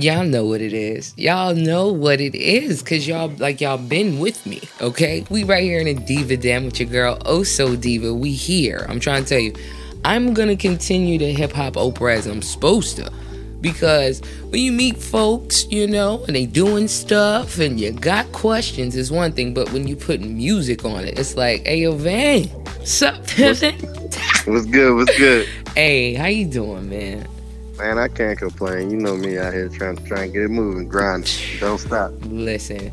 Y'all know what it is. Y'all know what it is because y'all, like, y'all been with me, okay? We right here in a Diva Den with your girl, Oh So Diva. We here. I'm trying to tell you, I'm gonna continue to hip hop Oprah as I'm supposed to. Because when you meet folks, you know, and they doing stuff and you got questions is one thing, but when you put music on it, it's like, hey yo, Vain, sup, Pimpin'? What's good? What's good? hey, how you doing, man? Man, I can't complain. You know me out here trying to try and get it moving, grind. Don't stop. Listen,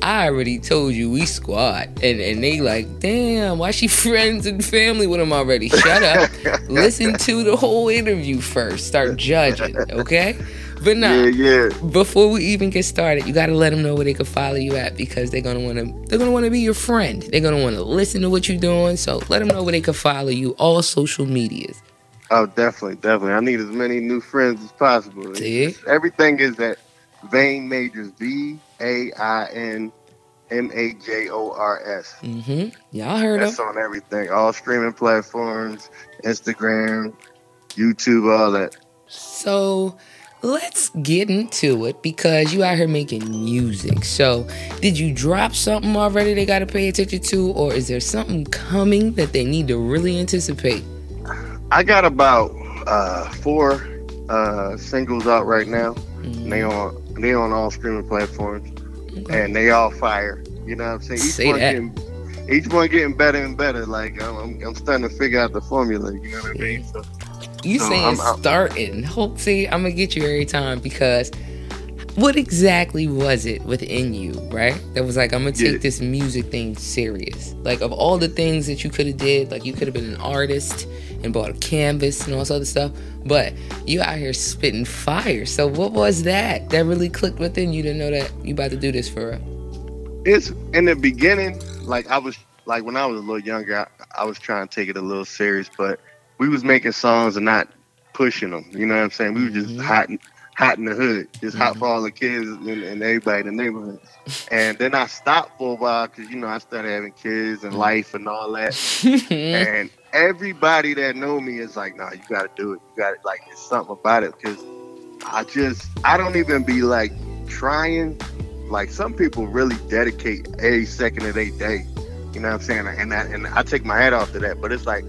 I already told you we squad, and and they like, damn, why she friends and family with him already? Shut up. Listen to the whole interview first. Start judging, okay? But nah, Yeah, yeah. before we even get started, you gotta let them know where they can follow you at because they're gonna wanna they're gonna wanna be your friend. They're gonna wanna listen to what you're doing. So let them know where they can follow you. All social medias. Oh, definitely, definitely. I need as many new friends as possible. See? Everything is at Vain Majors. V A I N M A J O R S. Mm-hmm. Y'all heard of. That's them. on everything. All streaming platforms, Instagram, YouTube, all that. So let's get into it because you out here making music. So did you drop something already they gotta pay attention to, or is there something coming that they need to really anticipate? I got about uh, four uh, singles out right now. Mm, They on they on all streaming platforms, and they all fire. You know what I'm saying? Each Say one that. getting each one getting better and better. Like I'm, I'm, I'm starting to figure out the formula. You know what I mean? So, You So, saying I'm starting. Hope see, I'm gonna get you every time because what exactly was it within you, right? That was like, I'm gonna take Yeah. this music thing serious. Like of all the things that you could have did, like you could have been an artist and bought a canvas and all this other stuff, but you out here spitting fire. So what was that that really clicked within you to know that you about to do this for real? it's in the beginning. Like I was like when I was a little younger, I, I was trying to take it a little serious, but we was making songs and not pushing them. You know what I'm saying? We were just Mhm. hot, hot in the hood, just hot Mhm. for all the kids and, and everybody in the neighborhood. and then I stopped for a while because you know I started having kids and Mhm. life and all that. Mm-hmm. and everybody that know me is like, "Nah, you got to do it. You got to like it's something about it." Because I just I don't even be like trying. Like some people really dedicate every second of their day. You know what I'm saying? And that, and I take my hat off to that. But it's like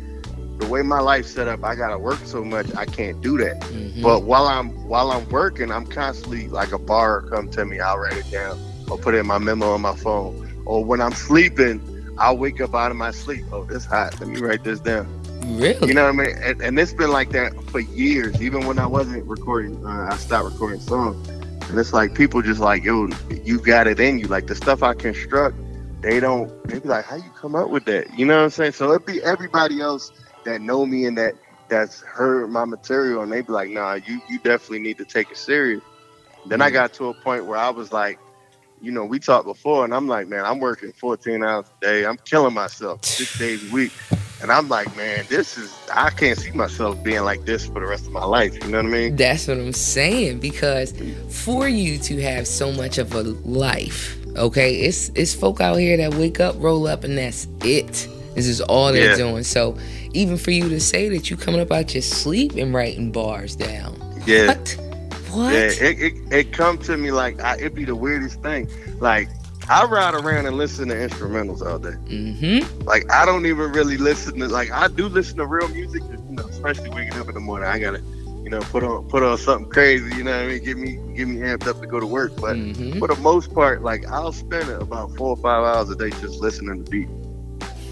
the way my life's set up, I gotta work so much, I can't do that. Mhm. But while I'm while I'm working, I'm constantly like a bar come to me, I'll write it down or put it in my memo on my phone. Or when I'm sleeping, I'll wake up out of my sleep. Oh, it's hot. Let me write this down. really? You know what I mean? And, and it's been like that for years. Even when I wasn't recording, uh, I stopped recording songs. And it's like people just like, yo, you got it in you. Like the stuff I construct, they don't. They be like, how you come up with that? You know what I'm saying? So it be everybody else that know me and that that's heard my material, and they be like, nah, you you definitely need to take it serious. Then I Mhm. got to a point where I was like, you know, we talked before, and I'm like, man, I'm working 14 hours a day. I'm killing myself six days a week. And I'm like, man, this is I can't see myself being like this for the rest of my life. You know what I mean? That's what I'm saying because for you to have so much of a life, okay, it's it's folk out here that wake up, roll up, and that's it. This is all they're Yeah. doing. So even for you to say that you coming up out your sleep and writing bars down, Yeah. what? What? Yeah, it, it, it come to me like I, it'd be the weirdest thing. Like I ride around and listen to instrumentals all day. mm-hmm. Like I don't even really listen to like I do listen to real music, you know, especially waking up in the morning. I gotta, you know, put on put on something crazy. You know what I mean? Get me get me amped up to go to work. But Mm-hmm. for the most part, like I'll spend about four or five hours a day just listening to beat.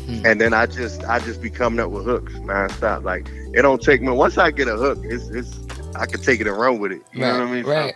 Hmm. And then I just I just be coming up with hooks nonstop. Like it don't take me once I get a hook, it's it's I can take it and run with it. You right, know what I mean? So right.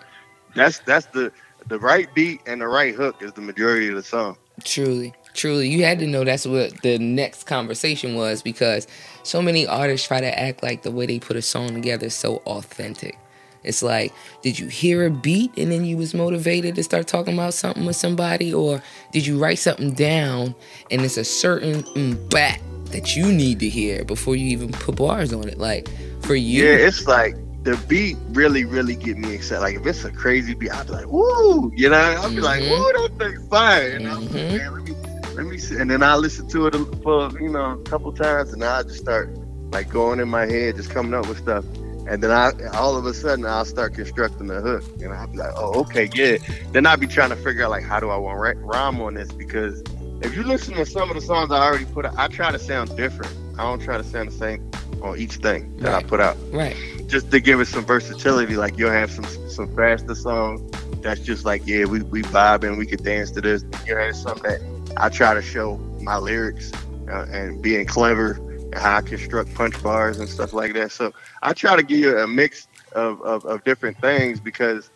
that's that's the the right beat and the right hook is the majority of the song. Truly, truly, you had to know that's what the next conversation was because so many artists try to act like the way they put a song together is so authentic. It's like, did you hear a beat and then you was motivated to start talking about something with somebody, or did you write something down and it's a certain mm, bat that you need to hear before you even put bars on it? Like for you, Yeah, it's like the beat really, really get me excited. Like if it's a crazy beat, I'll be like, woo, you know, I'll be like, Mhm. woo, that thing's fire. And I'm like, man, let me let me see. And then I listen to it for, you know, a couple times and I just start like going in my head, just coming up with stuff. And then I all of a sudden I'll start constructing the hook, and I'll be like, oh, okay, yeah. Then I'll be trying to figure out like how do I want to rhyme on this because if you listen to some of the songs I already put out, I try to sound different. I don't try to sound the same on each thing that Right. I put out. Right. Just to give it some versatility. Like you'll have some some faster songs that's just like, yeah, we we vibing, we could dance to this. You have something that I try to show my lyrics uh, and being clever how I construct punch bars and stuff like that. So I try to give you a mix of, of, of different things because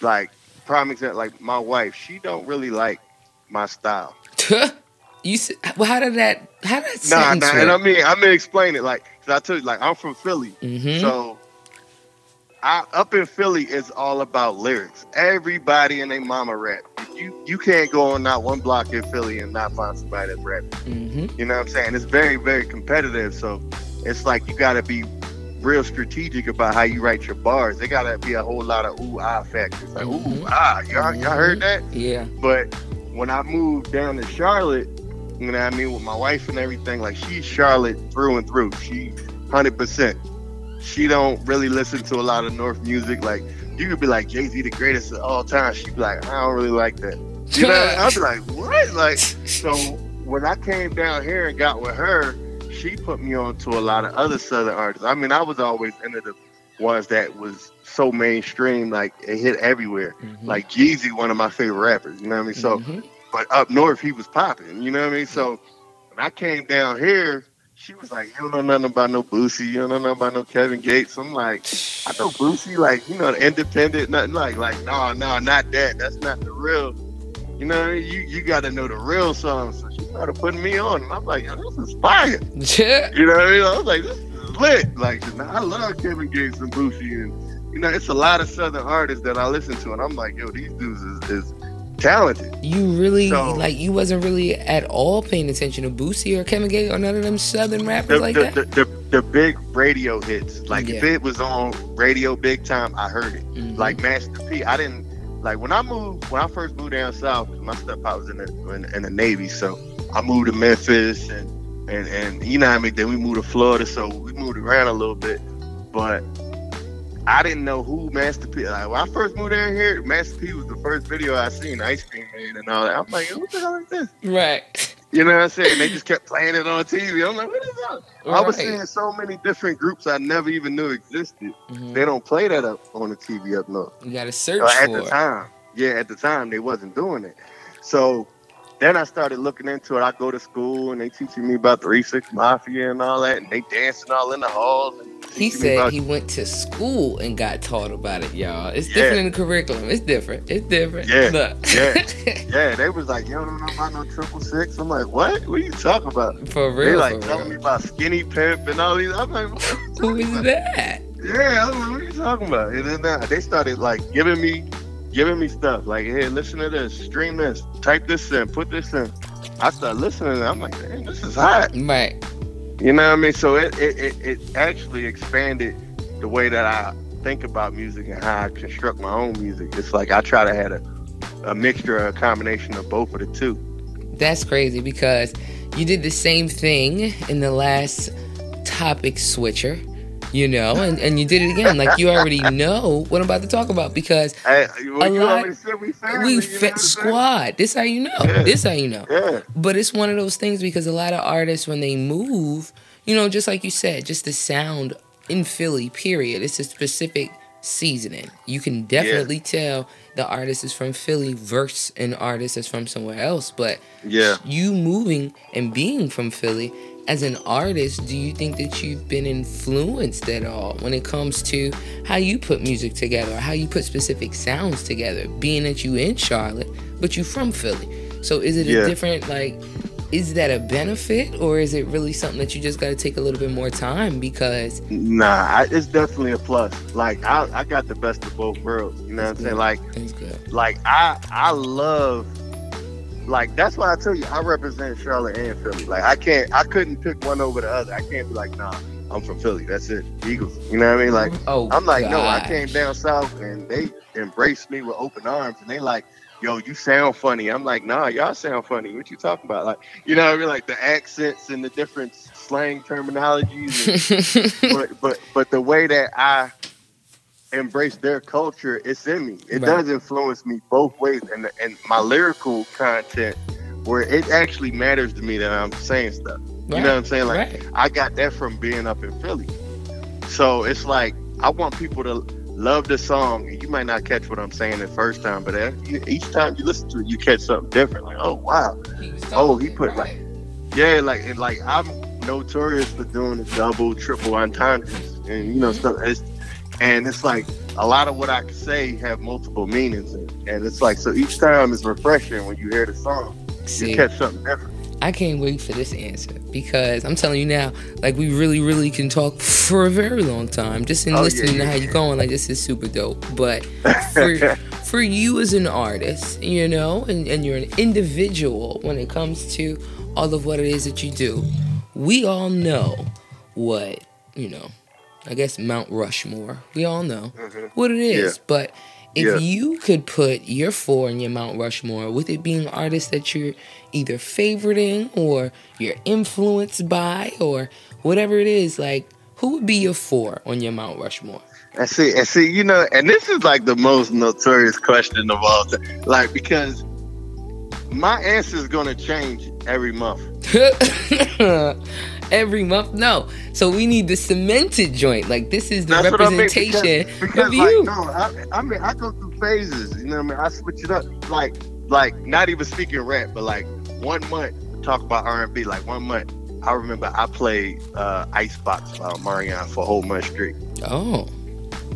like prime example like my wife, she don't really like my style. you well, how did that? How did that Nah, nah, and I mean, I'm gonna explain it. Like, 'cause I told you, like, I'm from Philly, Mhm. so I up in Philly is all about lyrics. Everybody and their mama rap. You you can't go on not one block in Philly and not find somebody that's rapping. Mhm. You know what I'm saying? It's very very competitive. So it's like you got to be real strategic about how you write your bars. They got to be a whole lot of ooh ah factors. Like ooh Mhm. ah, y'all, y'all heard that? Yeah. But when I moved down to Charlotte, you know what I mean, with my wife and everything, like she's Charlotte through and through. She hundred percent. She don't really listen to a lot of North music. Like you could be like Jay Z the greatest of all time. She'd be like, I don't really like that. You know, I'd be like, what? Like so when I came down here and got with her, she put me on to a lot of other southern artists. I mean, I was always into the ones that was so mainstream, like it hit everywhere. Mhm. Like Jeezy, one of my favorite rappers. You know what I mean? So Mhm. but up north he was popping. You know what I mean? So when I came down here, she was like, "You don't know nothing about no Boosie. You don't know nothing about no Kevin Gates." I'm like, "I know Boosie, like you know, the independent, nothing like like no, no, not that. That's not the real. You know, what I mean? you you got to know the real songs." So she started putting me on, and I'm like, Yo, "This is fire." Yeah. You know what I mean? I was like, "This is lit." Like I love Kevin Gates and Boosie, and you know, it's a lot of southern artists that I listen to, and I'm like, "Yo, these dudes is." is talented. You really So- like you wasn't really at all paying attention to Boosie or Kevin Gates or none of them Southern the, rappers like the, that. the, the, the big radio hits. Like if it was on radio big time, I heard it. Mhm. Like Master P, I didn't like when I moved when I first moved down south. My stepfather was in the in, in the Navy, so I moved to Memphis and and and you know I mean. Then we moved to Florida, so we moved around a little bit, but. I didn't know who Master P. Like when I first moved down here, Master P was the first video I seen, Ice Cream Man and all that. I'm like, what the hell is this? right. You know what I'm saying? They just kept playing it on TV. I'm like, what is that? I was seeing so many different groups I never even knew existed. Mhm. They don't play that up on the TV up north. You gotta search Or at for the time, yeah, at the time they wasn't doing it. So then I started looking into it. I go to school and they teaching me about Three Six Mafia and all that, and they dancing all in the halls. He said he went to school and got taught about it, y'all. It's Yeah. different in the curriculum. It's different. It's different. Yeah. Look. Yeah. yeah, they was like, you don't know about no triple six. I'm like, what? What are you talking about? for real. They real. like telling me about skinny pimp and all these. I'm like, what are you Who about? that? Yeah, I'm like, what are you talking about? And then uh, they started like giving me, giving me stuff like, hey, listen to this, stream this, type this in, put this in. I start listening. And I'm like, damn, this is hot. Right. You know what I mean? So it it, it, it actually expanded the way that I think about music and how I construct my own music. It's like I try to have a, a mixture, a combination of both of the two. That's crazy because you did the same thing in the last topic switcher, you know, and, and you did it again. Like you already know what I'm about to talk about because Hey, well, A you lot- said we family. we you know fit what I'm saying? squad. This how you know. Yeah. This how you know. Yeah, But it's one of those things because a lot of artists, when they move, you know, just like you said, just the sound in Philly, period, it's a specific seasoning. You can definitely tell the artist is from Philly versus an artist that's from somewhere else. But yeah. you moving and being from Philly, as an artist, do you think that you've been influenced at all when it comes to how you put music together or how you put specific sounds together, being that you in Charlotte, but you from Philly? So is it Yeah. a different like is that a benefit or is it really something that you just got to take a little bit more time because Nah, I, it's definitely a plus. Like I, I got the best of both worlds. You know what I'm saying? Like, good. like I, I love. Like that's why I tell you I represent Charlotte and Philly. Like I can't, I couldn't pick one over the other. I can't be like, nah, I'm from Philly. That's it, Eagles. You know what I mean? Like oh, I'm like, no, I came down south and they embraced me with open arms and they like, yo, you sound funny. I'm like, nah, y'all sound funny. What you talking about? Like, you know, what I mean, like the accents and the different slang terminologies. And, but but but the way that I embrace their culture, it's in me. It right. does influence me both ways, and and my lyrical content, where it actually matters to me that I'm saying stuff. Right. You know what I'm saying? Like right. I got that from being up in Philly. So it's like I want people to love the song. You might not catch what I'm saying the first time, but each time you listen to it, you catch something different. Like, oh wow, oh he put like, yeah, like and like I'm notorious for doing the double, triple entendres and you know stuff. It's, and it's like a lot of what I can say have multiple meanings, and, and it's like so each time is refreshing when you hear the song. See, you catch something different. I can't wait for this answer because I'm telling you now, like we really, really can talk for a very long time. Just in oh, listening yeah, yeah. to how you're going, like this is super dope. But for for you as an artist, you know, and, and you're an individual when it comes to all of what it is that you do, we all know what, you know, I guess Mount Rushmore. We all know mm-hmm. what it is. Yeah. But if yeah. you could put your four in your Mount Rushmore, with it being artists that you're either favoriting or you're influenced by or whatever it is, like who would be your four on your Mount Rushmore? I see, and see, you know, and this is like the most notorious question of all time. Like because my answer is gonna change every month. every month. No. So we need the cemented joint. Like this is the That's representation I mean. because, because, of you. Like, no, I, I, mean I go through phases. You know what I mean? I switch it up. Like like not even speaking rap, but like one month talk about R and B. Like one month, I remember I played uh, Icebox by Omarion for a whole month straight. Oh.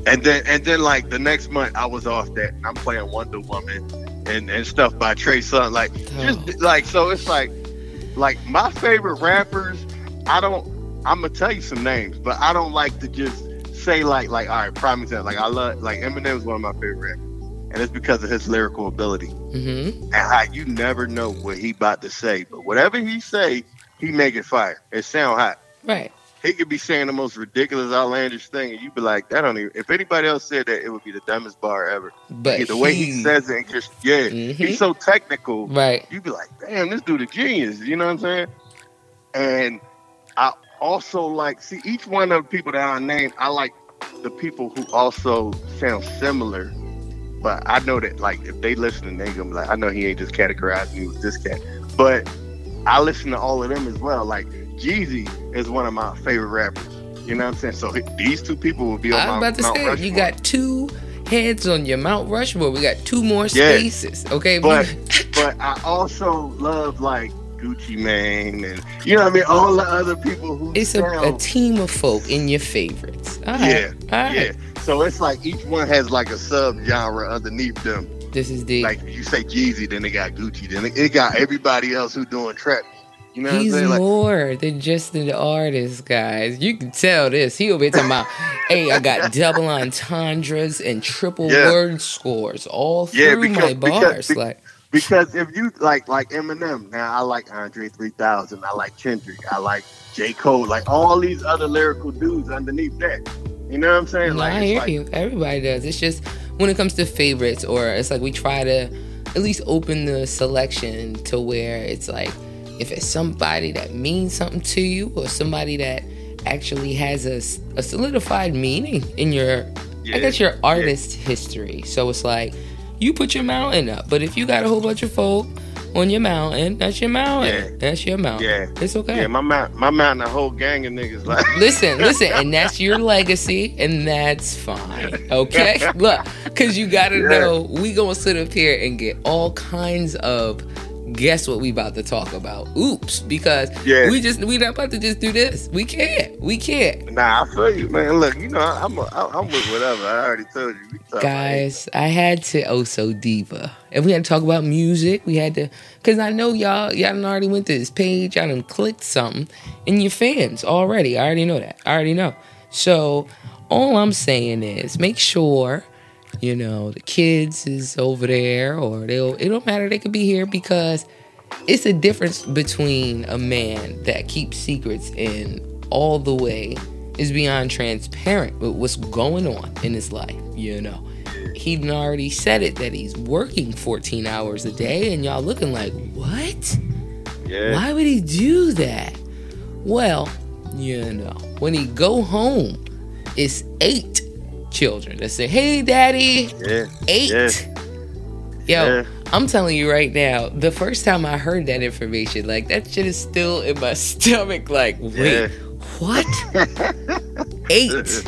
And then and then like the next month I was off that. I'm playing Wonder Woman and, and stuff by Trey Songz. Like oh. just like so it's like like my favorite rappers I don't. I'm gonna tell you some names, but I don't like to just say like like all right, prime example. Like I love like Eminem is one of my favorite rappers, and it's because of his lyrical ability mm-hmm. and how you never know what he about to say, but whatever he say, he make it fire. It sound hot. Right. He could be saying the most ridiculous, outlandish thing, and you'd be like, "That don't even." If anybody else said that, it would be the dumbest bar ever. But yeah, the he, way he says it, and just yeah, mm-hmm. he's so technical. Right. You'd be like, "Damn, this dude a genius." You know what I'm saying? And I also like see each one of the people that I named. I like the people who also sound similar, but I know that like if they listen, they gonna be like, I know he ain't just categorizing me with this cat, but I listen to all of them as well. Like Jeezy is one of my favorite rappers. You know what I'm saying? So these two people will be on I'm about to Mount say Rushmore. you got two heads on your Mount Rushmore. We got two more spaces. Yeah. Okay, but but I also love like Gucci Mane, and you know what I mean. All the other people who it's a, a, team of folk in your favorites. yeah, yeah. So it's like each one has like a sub genre underneath them. This is the like you say Jeezy, then they got Gucci, then it got everybody else who doing trap. You know He's like, more than just an artist, guys. You can tell this. He'll be talking about, hey, I got double entendres and triple yeah. word scores all through yeah, because, my bars. Because, like because if you like like Eminem, now I like Andre 3000, I like Kendrick, I like J. Cole, like all these other lyrical dudes underneath that. You know what I'm saying? No, like, I hear like, you. Everybody does. It's just when it comes to favorites, or it's like we try to at least open the selection to where it's like if it's somebody that means something to you, or somebody that actually has a, a solidified meaning in your, yeah, I guess your artist yeah. history. So it's like you put your mountain up. But if you got a whole bunch of folk on your mountain, that's your mountain. Yeah. That's your mountain. Yeah. It's okay. Yeah, my mountain, my mountain, a whole gang of niggas. Like, listen, listen, and that's your legacy, and that's fine. Okay, look, because you got to yeah. know we gonna sit up here and get all kinds of guess what we about to talk about? Oops, because we just we not about to just do this. We can't. We can't. Nah, I feel you, man. Look, you know, I'm a, I'm with whatever. I already told you. Guys, I had to oh, also diva, and we had to talk about music. We had to, cause I know y'all y'all done already went to this page. Y'all done clicked something, and your fans already. I already know that. I already know. So all I'm saying is make sure you know, the kids is over there or they'll it don't matter, they could be here because it's a difference between a man that keeps secrets and all the way is beyond transparent with what's going on in his life, you know. he'd already said it that he's working 14 hours a day, and y'all looking like, what? Yeah. Why would he do that? Well, you know, when he go home, it's eight children that say, "Hey, daddy." Yeah. Eight. Yeah. Yo, Yeah. I'm telling you right now, the first time I heard that information, like that shit is still in my stomach. Like, wait, Yeah. what? Eight.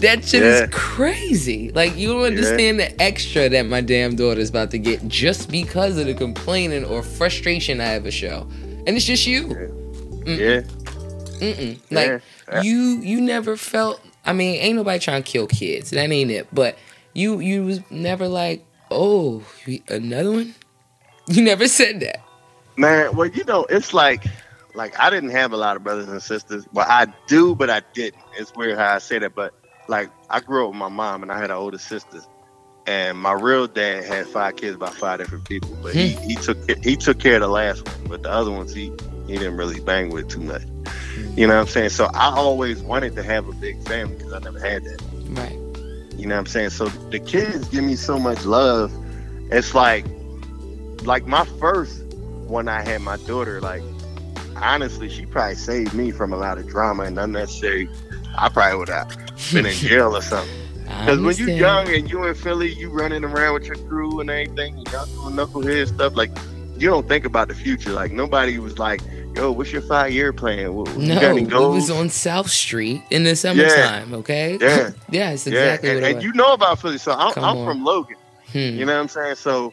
That shit Yeah. is crazy. Like you don't understand the extra that my damn daughter's about to get just because of the complaining or frustration I ever show, and it's just you. Yeah. Mm-mm. Like Yeah. you, you never felt. I mean, ain't nobody trying to kill kids. That ain't it. But you, you was never like, oh, another one. You never said that. Man, well, you know, it's like, like I didn't have a lot of brothers and sisters. Well, I do, but I didn't. It's weird how I say that, but like I grew up with my mom, and I had an older sister, and my real dad had five kids by five different people. But he, hmm. he took he took care of the last one, but the other ones he he didn't really bang with too much. You know what I'm saying? So I always wanted to have a big family because I never had that. Right. You know what I'm saying? So the kids give me so much love. It's like, like my first when I had my daughter, like honestly, she probably saved me from a lot of drama and unnecessary. I probably would have been in jail or something. Because when you're young and you in Philly, you running around with your crew and everything, and y'all doing knucklehead stuff. Like you don't think about the future. Like nobody was like, "Yo, what's your five year plan? What, No, it was on South Street in the summertime. Okay. Yeah. yeah, it's yeah, exactly and, what and you know about Philly, so I'm, I'm from Logan. Hmm. You know what I'm saying? So,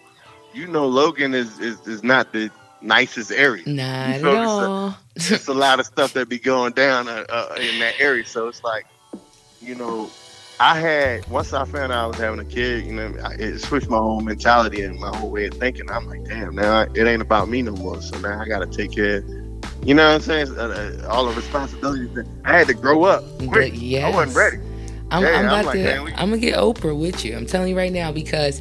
you know, Logan is is, is not the nicest area. Not at me? So- all. It's a lot of stuff that be going down uh, uh, in that area. So it's like, you know, I had once I found out I was having a kid, you know, I, it switched my whole mentality and my whole way of thinking. I'm like, damn, now I, it ain't about me no more. So now I got to take care. You know what I'm saying? Uh, uh, all the responsibilities. That I had to grow up But yes. I wasn't ready. I'm, Yeah, I'm I'm about like, to. we- I'm gonna get Oprah with you. I'm telling you right now because,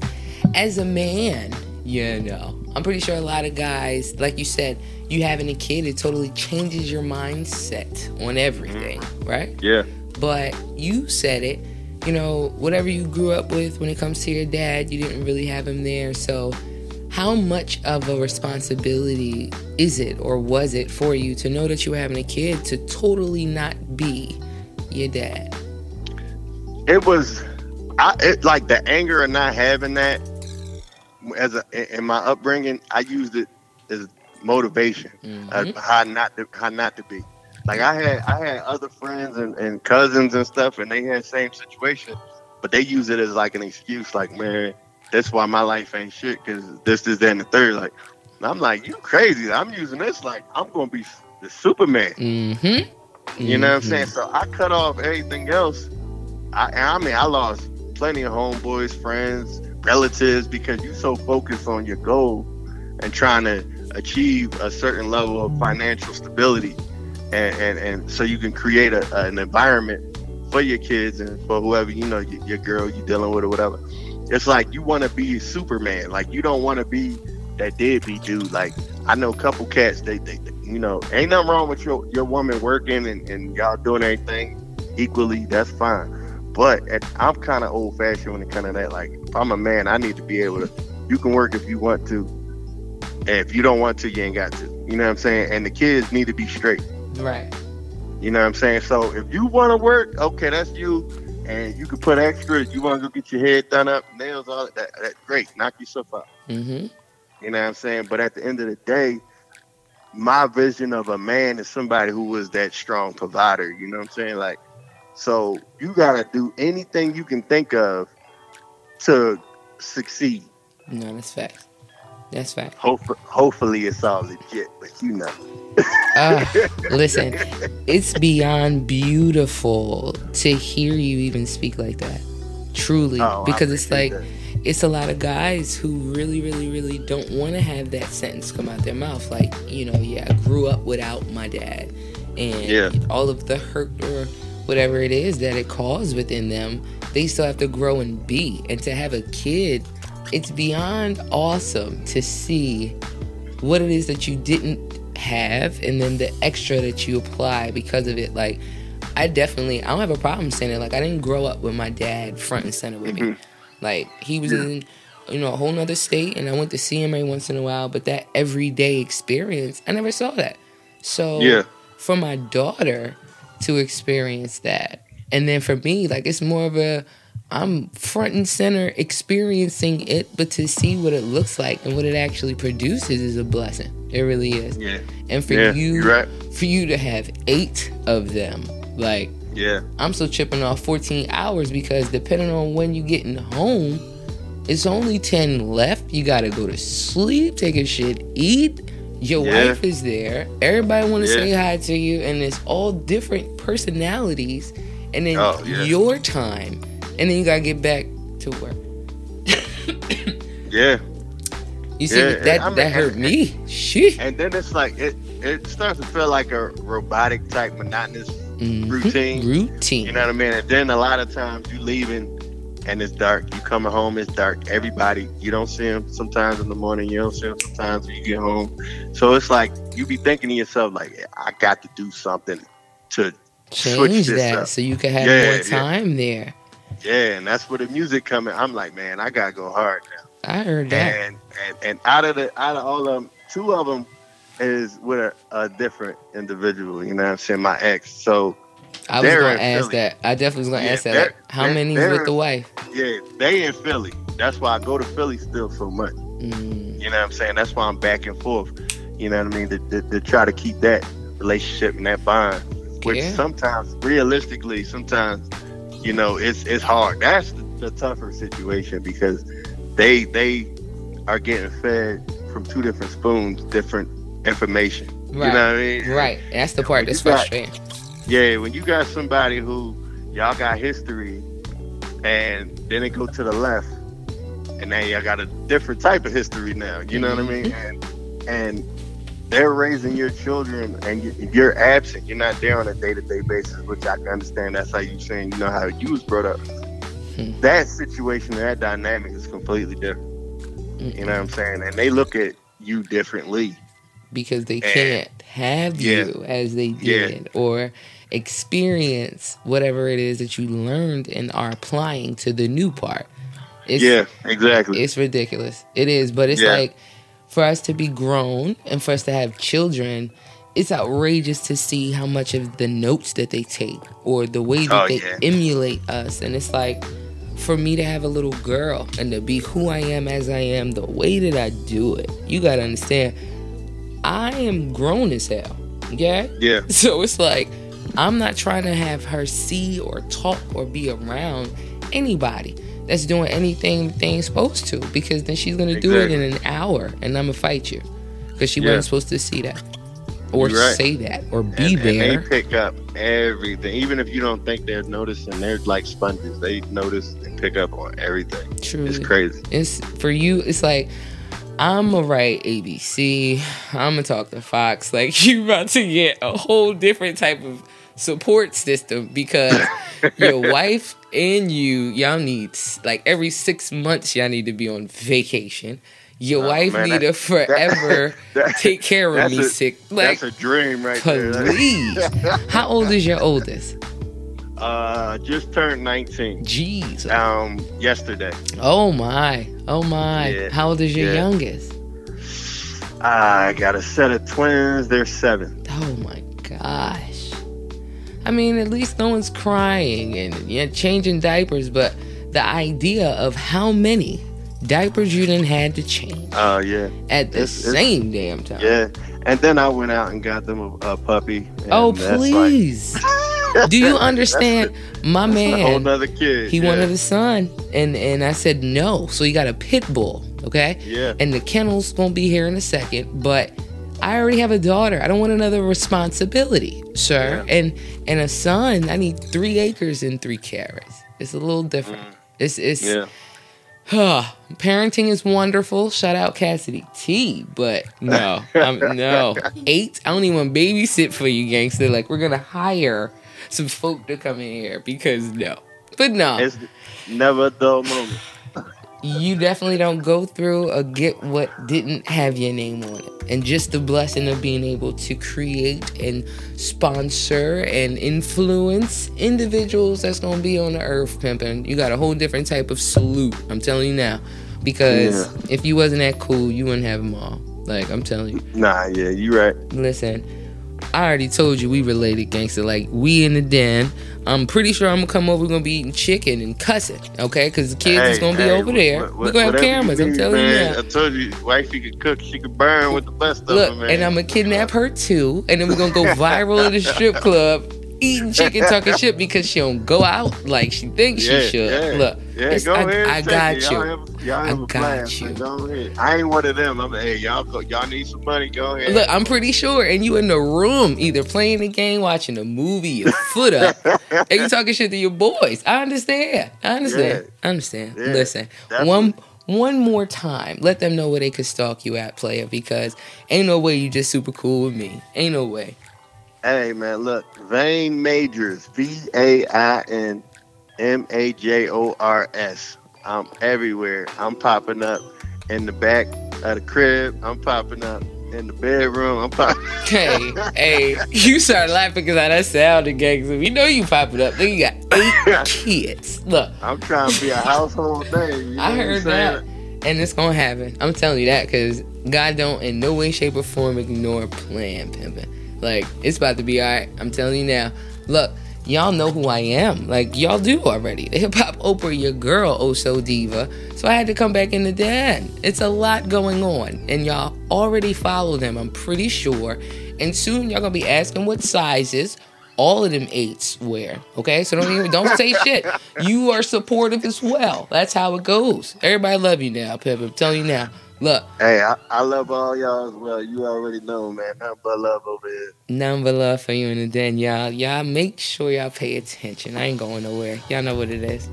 as a man, you know, I'm pretty sure a lot of guys, like you said, you having a kid, it totally changes your mindset on everything, Mm-hmm. right? Yeah. But you said it. You know, whatever you grew up with when it comes to your dad, you didn't really have him there. So, how much of a responsibility is it or was it for you to know that you were having a kid to totally not be your dad? it was I it, like the anger of not having that as a in my upbringing. I used it as motivation, uh, Mhm. how not to how not to be. Like I had I had other friends and, and cousins and stuff, and they had the same situation, but they use it as like an excuse. Like man, that's why my life ain't shit because this, this, that, and the third. Like I'm like, you crazy? I'm using this like I'm gonna be the Superman. Mm-hmm. You know what I'm saying? So I cut off everything else. I, I mean, I lost plenty of homeboys, friends, relatives because you so focused on your goal and trying to achieve a certain level of financial stability, and and, and so you can create a, an environment for your kids and for whoever you know your, your girl you're dealing with or whatever. It's like you want to be Superman. Like you don't want to be that deadbeat dude. Like I know a couple cats. They, they, they you know, ain't nothing wrong with your your woman working and, and y'all doing everything equally. That's fine. But at, I'm kind of old fashioned when it comes to that. Like if I'm a man, I need to be able to. You can work if you want to, and if you don't want to, you ain't got to. You know what I'm saying? And the kids need to be straight. Right. You know what I'm saying? So if you want to work, okay, that's you. And you can put extra. You want to go get your head done up, nails, all that, that great. Knock yourself out. Mm-hmm. You know what I'm saying? But at the end of the day, my vision of a man is somebody who was that strong provider. You know what I'm saying? Like, so you gotta do anything you can think of to succeed. No, that's fact. That's fact. Hopefully, hopefully it's all legit, but you know. Uh, listen, it's beyond beautiful to hear you even speak like that. Truly, Oh, because it's like appreciate it's a lot of guys who really, really, really don't want to have that sentence come out their mouth. Like, you know, yeah, I grew up without my dad, and Yeah. all of the hurt or whatever it is that it caused within them, they still have to grow and be. And to have a kid, it's beyond awesome to see what it is that you didn't have, and then the extra that you apply because of it. Like, I definitely, I don't have a problem saying it. Like, I didn't grow up with my dad front and center with me. Mhm. Like he was in you know a whole nother state, and I went to see him every once in a while. But that everyday experience, I never saw that. So Yeah. for my daughter to experience that, and then for me, like it's more of a I'm front and center experiencing it, but to see what it looks like and what it actually produces is a blessing. It really is. Yeah. And for Yeah. you, right. for you to have eight of them, like Yeah. I'm still chipping off 14 hours because depending on when you getting home, it's only 10 left. You gotta go to sleep, take a shit, eat. Your Yeah. wife is there. Everybody want to Yeah. say hi to you, and it's all different personalities. And then Oh, your time, and then you gotta get back to work. Yeah. You see, Yeah, that I mean, that hurt and- me. Shit. And then it's like it it starts to feel like a robotic type monotonous Mhm. routine. Routine. You know what I mean? And then a lot of times you leaving and it's dark. You coming home, it's dark. Everybody, you don't see them sometimes in the morning. You don't see them sometimes when you get home. So it's like you be thinking to yourself, like, I got to do something to switch Change that up. so you can have Yeah, more yeah. time there. Yeah, and that's where the music coming. I'm like, man, I gotta go hard now. I heard that. And and and out of the out of all of them, two of them is with a, a different individual. You know what I'm saying? My ex. So I was gonna ask Philly. that. I definitely was gonna Yeah, ask that. Like, how they're- with the wife? yeah, they in Philly. That's why I go to Philly still so much. Mm, You know what I'm saying? That's why I'm back and forth. You know what I mean? To, to, to try to keep that relationship and that bond. Which Yeah. sometimes, realistically, sometimes, you know, it's it's hard. That's the, the tougher situation because they they are getting fed from two different spoons, different information. Right. You know what I mean? right. That's the part When that's you got- frustrating. Yeah, when you got somebody who y'all got history, and then it go to the left, and now y'all got a different type of history now. You know what I mm-hmm. mean? And and they're raising your children, and you- you're absent. You're not there on a day to day basis, which I can understand. That's how you're saying you know how you was brought up. Hmm. That situation, that dynamic is completely different. Mm, You know what I'm saying? And they look at you differently. because they And- can't have Yeah. you as they Yeah. did or experience whatever it is that you learned and are applying to the new part. It's, yeah, exactly. It's ridiculous. It is, but it's Yeah. like for us to be grown and for us to have children, it's outrageous to see how much of the notes that they take or the way that Oh, they yeah. emulate us. And it's like for me to have a little girl and to be who I am as I am, the way that I do it, you gotta understand, I am grown as hell. Yeah? yeah, So it's like I'm not trying to have her see or talk or be around anybody that's doing anything they ain't supposed to because then she's gonna do it in an hour and I'm gonna fight you because she Yeah. wasn't supposed to see that or right. say that or be and, and they pick up everything. Even if you don't think they're noticing, they're like sponges. They notice and pick up on everything. True, It's crazy. it's for you. It's like I'm gonna write ABC. I'm gonna talk to Fox. Like you about to get a whole different type of support system because your wife and you, y'all need like every six months y'all need to be on vacation. Your Oh, wife man, need that- to forever that- take care of me a- sick. Like That's a dream right there. please. How old is your oldest? uh, just turned 19. Jeez. Um, yesterday. Oh my. Oh my. Yeah, How old is your yeah. youngest? I got a set of twins. They're seven. Oh my. I mean, at least no one's crying and you're changing diapers, but the idea of how many diapers you done had to change Oh yeah, at the It's- it's- same damn time. yeah. And then I went out and got them a, a puppy. and Oh that's like- please. Do you understand? My That's a whole man, nother kid. he yeah. wanted a son, and and I said no. So he got a pit bull, okay? Yeah. And the kennel's gonna be here in a second, but I already have a daughter. I don't want another responsibility, sir. Yeah. And and a son, I need three acres and three carrots. It's a little different. It's it's Mm. Yeah. parenting is wonderful. Shout out Cassidy T, but no, um, no eight. I don't even babysit for you, gangster. Like we're gonna hire some folk to come in here because no, but no, It's never a dull moment. You definitely don't go through or get what didn't have your name on it. and just the blessing of being able to create and sponsor and influence individuals that's gonna be on the earth pimping. You got a whole different type of salute. I'm telling you now, because yeah. if you wasn't that cool, you wouldn't have them all. Like I'm telling you. Nah, yeah, you right. Listen, I already told you we related, gangster. Like we in the den. I'm pretty sure I'm gonna come over. We're gonna be eating chicken and cussing, okay? Because the kids hey, is gonna hey, be over there. What, what, We're gonna have cameras. I'm telling man, you. Now. I told you, wife, she could cook, she could burn with the best of them, man. and I'm gonna kidnap her too, and then we're gonna go viral at the strip club eating chicken, talking shit because she don't go out like she thinks yeah, she should. Yeah, Look, yeah, go I, ahead. I got you. Y'all have, y'all have I got you. Go ahead. I ain't one of them. I'm hey, y'all go, y'all need some money. Go ahead. Look, I'm pretty sure, and you in the room either playing the game, watching a movie, your foot up, and you talking shit to your boys. I understand. I understand. I understand. Listen, definitely. one one more time. Let them know where they could stalk you at, player, because ain't no way you just super cool with me. Ain't no way. Hey man, look, Vain Majors, V A I N M A J O R S. I'm everywhere. I'm popping up in the back of the crib. I'm popping up in the bedroom. I'm popping. hey, hey, you start laughing because I that sounded gang. So we know you popping up. Then you got eight kids. Look, I'm trying to be a household name. You know I heard that, and it's gonna happen. I'm telling you that because God don't in no way, shape, or form ignore plan pimping. Like, it's about to be alright. I'm telling you now. Look, y'all know who I am. Like, y'all do already. The hip hop Oprah, your girl, oh so diva. So I had to come back in the den. It's a lot going on. And y'all already follow them, I'm pretty sure. And soon y'all gonna be asking what sizes all of them eights wear. Okay, so don't even don't say shit. You are supportive as well. That's how it goes. Everybody love you now, Pip. I'm telling you now. Look. Hey, I, I love all y'all as well. You already know, man. Nothing but love over here. Nothing but love for you and the den, y'all. Y'all make sure y'all pay attention. I ain't going nowhere. Y'all know what it is.